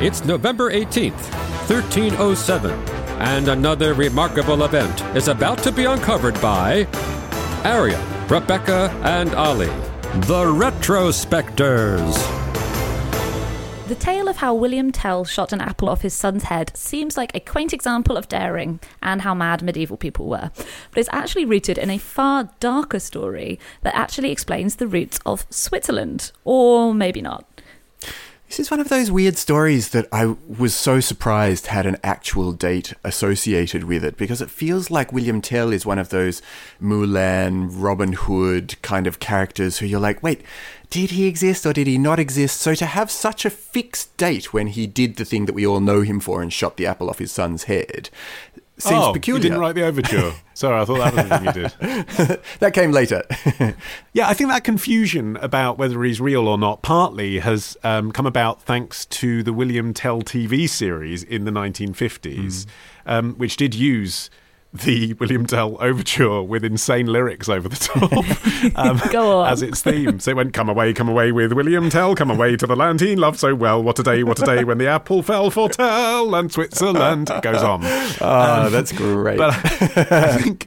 It's November 18th, 1307, and another remarkable event is about to be uncovered by Arion, Rebecca, and Olly, the Retrospectors. The tale of how William Tell shot an apple off his son's head seems like a quaint example of daring and how mad medieval people were. But it's actually rooted in a far darker story that actually explains the roots of Switzerland. Or maybe not. This is one of those weird stories that I was so surprised had an actual date associated with it because it feels like William Tell is one of those Mulan, Robin Hood kind of characters who you're like, wait, did he exist or did he not exist? So to have such a fixed date when he did the thing that we all know him for and shot the apple off his son's head seems oh, peculiar. You didn't write the overture. Sorry, I thought that was the thing you did. that came later. yeah, I think that confusion about whether he's real or not partly has um, come about thanks to the William Tell TV series in the 1950s, mm. um, which did use the William Tell overture with insane lyrics over the top um, Go on. as its theme. So it went, Come away, come away with William Tell, come away to the land he loved so well. What a day, what a day when the apple fell for Tell and Switzerland. It goes on. Oh, um, that's great. But I think,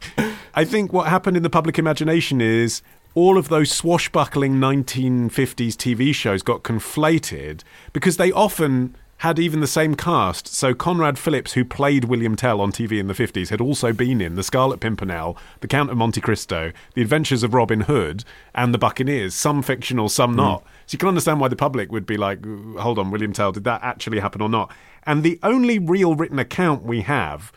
I think what happened in the public imagination is all of those swashbuckling 1950s TV shows got conflated because they often had even the same cast. So Conrad Phillips, who played William Tell on TV in the 50s, had also been in The Scarlet Pimpernel, The Count of Monte Cristo, The Adventures of Robin Hood, and The Buccaneers, some fictional, some mm. not. So you can understand why the public would be like, hold on, William Tell, did that actually happen or not? And the only real written account we have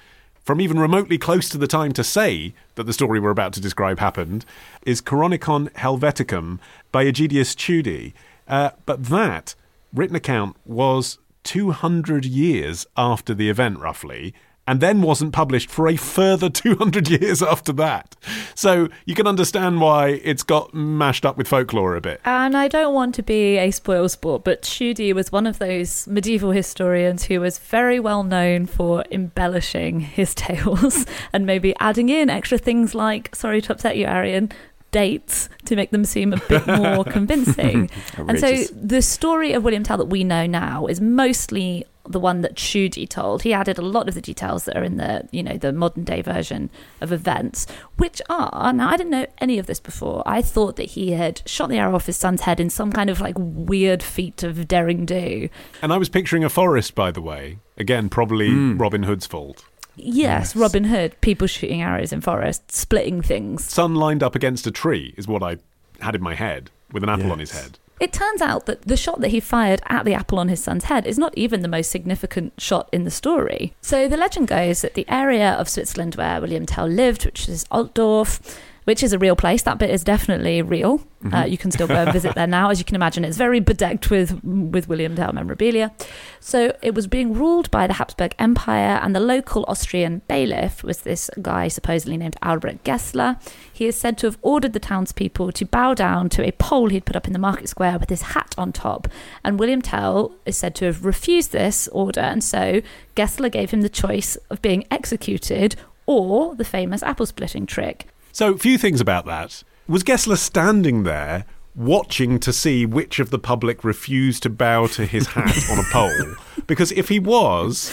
from even remotely close to the time to say that the story we're about to describe happened is Chronicon Helveticum by Aegidius Tschudi. Uh, but that written account was 200 years after the event, roughly, and then wasn't published for a further 200 years after that. So you can understand why it's got mashed up with folklore a bit. And I don't want to be a spoil sport, but Tschudi was one of those medieval historians who was very well known for embellishing his tales and maybe adding in extra things like, sorry to upset you, Arion, dates to make them seem a bit more convincing. and so the story of William Tell that we know now is mostly the one that Tschudi told. He added a lot of the details that are in the, you know, the modern day version of events, which are now I didn't know any of this before. I thought that he had shot the arrow off his son's head in some kind of like weird feat of daring do. And I was picturing a forest, by the way. Again, probably mm. Robin Hood's fault. Yes, yes, Robin Hood, people shooting arrows in forests, splitting things. Sun lined up against a tree is what I had in my head, with an apple yes. on his head. It turns out that the shot that he fired at the apple on his son's head is not even the most significant shot in the story. So the legend goes that the area of Switzerland where William Tell lived, which is Altdorf, which is a real place. That bit is definitely real. Mm-hmm. Uh, you can still go and visit there now, as you can imagine. It's very bedecked with with William Tell memorabilia. So it was being ruled by the Habsburg Empire, and the local Austrian bailiff was this guy supposedly named Albrecht Gessler. He is said to have ordered the townspeople to bow down to a pole he'd put up in the market square with his hat on top. And William Tell is said to have refused this order, and so Gessler gave him the choice of being executed or the famous apple splitting trick. So, a few things about that. Was Gessler standing there watching to see which of the public refused to bow to his hat on a pole. Because if he was,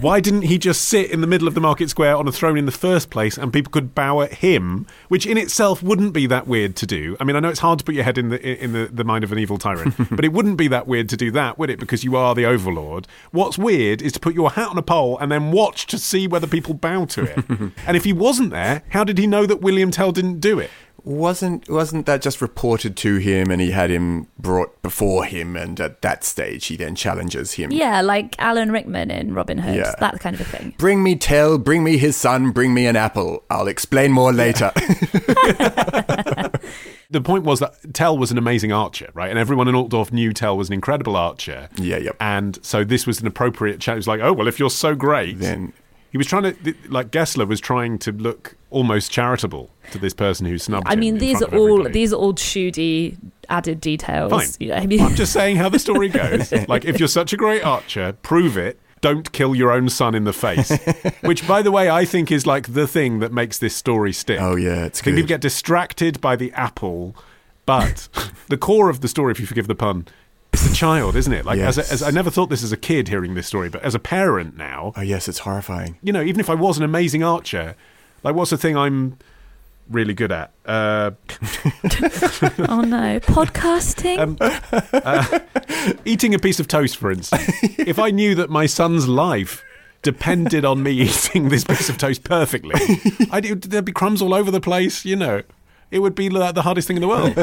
why didn't he just sit in the middle of the market square on a throne in the first place and people could bow at him, which in itself wouldn't be that weird to do. I mean, I know it's hard to put your head in the in the, the mind of an evil tyrant, but it wouldn't be that weird to do that, would it? Because you are the overlord. What's weird is to put your hat on a pole and then watch to see whether people bow to it. and if he wasn't there, how did he know that William Tell didn't do it? Wasn't wasn't that just reported to him and he had him brought before him and at that stage he then challenges him yeah like alan rickman in robin hood yeah. that kind of a thing bring me tell bring me his son bring me an apple i'll explain more later the point was that Tell was an amazing archer, right? And everyone in Altdorf knew Tell was an incredible archer. Yeah, yep. And so this was an appropriate challenge. Like, oh well, if you're so great, then he was trying to like Gessler was trying to look almost charitable to this person who snubbed I mean, these are all everybody. these are all Tschudi added details. Fine. You know, I mean, I'm just saying how the story goes. like, if you're such a great archer, prove it. Don't kill your own son in the face. Which, by the way, I think is like the thing that makes this story stick. Oh yeah, it's I good. People get distracted by the apple, but the core of the story, if you forgive the pun, It's a child, isn't it? Like, as, a, as I never thought this as a kid hearing this story, but as a parent now, Oh yes, it's horrifying. you know, even if I was an amazing archer, like, what's the thing I'm really good at? Uh, Oh no, podcasting. Um, eating a piece of toast, for instance. if I knew that my son's life depended on me eating this piece of toast perfectly, I'd, there'd be crumbs all over the place. You know, it would be like the hardest thing in the world.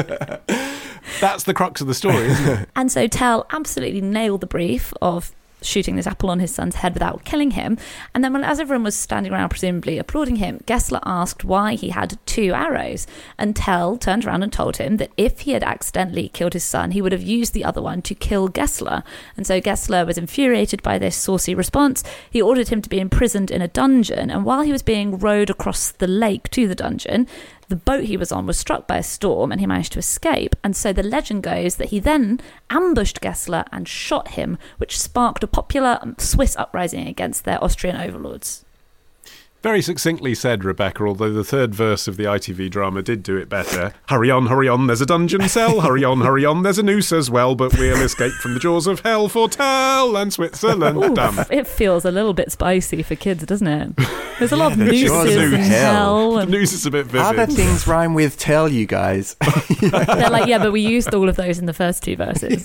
That's the crux of the story, isn't it? And so Tell absolutely nailed the brief of shooting this apple on his son's head without killing him. And then, when, as everyone was standing around, presumably applauding him, Gessler asked why he had two arrows. And Tell turned around and told him that if he had accidentally killed his son, he would have used the other one to kill Gessler. And so Gessler was infuriated by this saucy response. He ordered him to be imprisoned in a dungeon. And while he was being rowed across the lake to the dungeon, the boat he was on was struck by a storm and he managed to escape. And so the legend goes that he then ambushed Gessler and shot him, which sparked a popular Swiss uprising against their Austrian overlords. Very succinctly said, Rebecca, although the third verse of the ITV drama did do it better. Hurry on, hurry on, there's a dungeon cell. Hurry on, hurry on, there's a noose as well. But we'll escape from the jaws of hell for Tell and Switzerland. Ooh, Damn. it feels a little bit spicy for kids, doesn't it? There's a lot of nooses and hell. hell. The And noose is a bit vivid. Other things rhyme with "tell you guys." they're like, yeah, but we used all of those in the first two verses.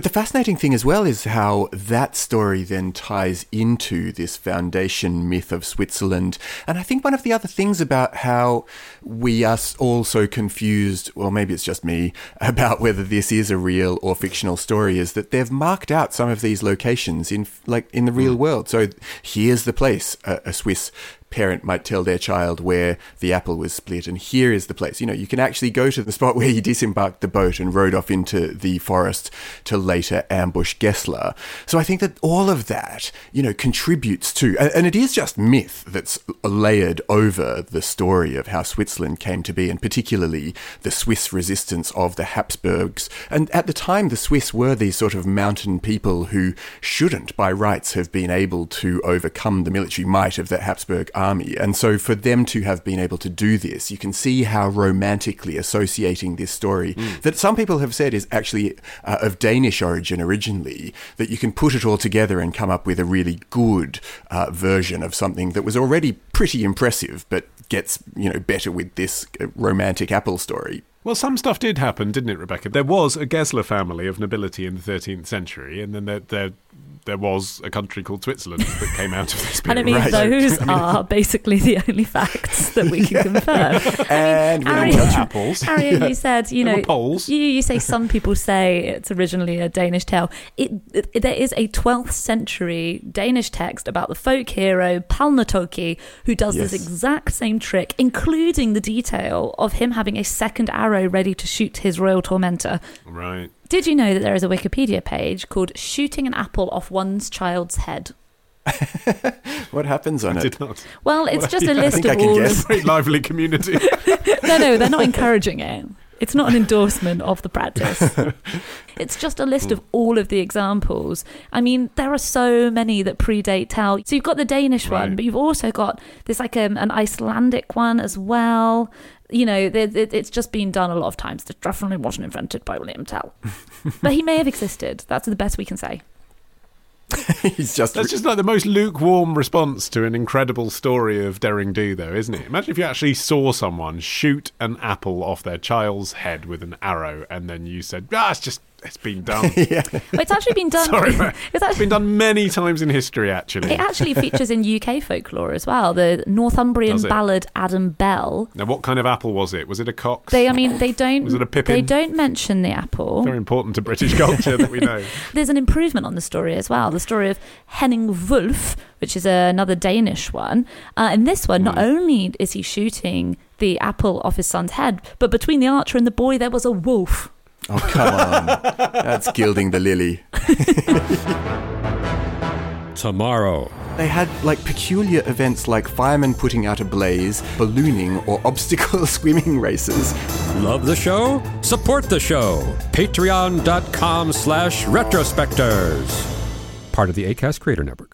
But the fascinating thing as well is how that story then ties into this foundation myth of Switzerland. And I think one of the other things about how we are all so confused, well, maybe it's just me, about whether this is a real or fictional story is that they've marked out some of these locations in, like, in the real hmm. world. So here's the place a, a Swiss parent might tell their child where the apple was split, and here is the place. You know, you can actually go to the spot where he disembarked the boat and rode off into the forest to later ambush Gessler. So I think that all of that, you know, contributes to, and, it is just myth that's layered over the story of how Switzerland came to be, and particularly the Swiss resistance of the Habsburgs. And at the time, the Swiss were these sort of mountain people who shouldn't, by rights, have been able to overcome the military might of the Habsburg army. And so for them to have been able to do this, you can see how romantically associating this story that some people have said is actually uh, of Danish origin originally, that you can put it all together and come up with a really good uh, version of something that was already pretty impressive, but gets, you know, better with this uh, romantic apple story. Well, some stuff did happen, didn't it, Rebecca? There was a Gessler family of nobility in the 13th century, and then there, there was a country called Switzerland that came out of this And I mean, Right. those are basically the only facts that we can confirm. And we Ari- don't touch apples. Arion, you said, you know, polls. you, you say some people say it's originally a Danish tale. It, it- there is a 12th century Danish text about the folk hero Palnatoki who does this exact same trick, including the detail of him having a second arrow ready to shoot his royal tormentor. Right. Did you know that there is a Wikipedia page called "Shooting an Apple Off One's Child's Head"? What happens on I it? did not. Well, it's just a list think of I can all. guess. Of, Very lively community. no, no, they're not encouraging it. It's not an endorsement of the practice. It's just a list of all of the examples. I mean, there are so many that predate Tell. So you've got the Danish one, but you've also got there's like um, an Icelandic one as well. You know, there- there- it's just been done a lot of times. It definitely wasn't invented by William Tell, but he may have existed. That's the best we can say. He's just That's just like the most lukewarm response to an incredible story of daring do, though, isn't it? Imagine if you actually saw someone shoot an apple off their child's head with an arrow, and then you said, "Ah, it's just it's been done." yeah. Well, it's actually been done. Sorry, mate. it's It's actually been done many times in history, actually. It actually features in UK folklore as well. The Northumbrian ballad Adam Bell. Now, what kind of apple was it? Was it a cox? They, I mean, they don't. Was it a pippin? They don't mention the apple. Very important to British culture that we know. There's an improvement on the story as well. The story of Henning Wulf, which is another Danish one. Uh, in this one, not Hmm. only is he shooting the apple off his son's head, but between the archer and the boy, there was a wolf. Oh, come on. That's gilding the lily. Tomorrow. They had like peculiar events like firemen putting out a blaze, ballooning, or obstacle swimming races. Love the show? Support the show. Patreon.com slash retrospectors. Part of the ACAST Creator Network.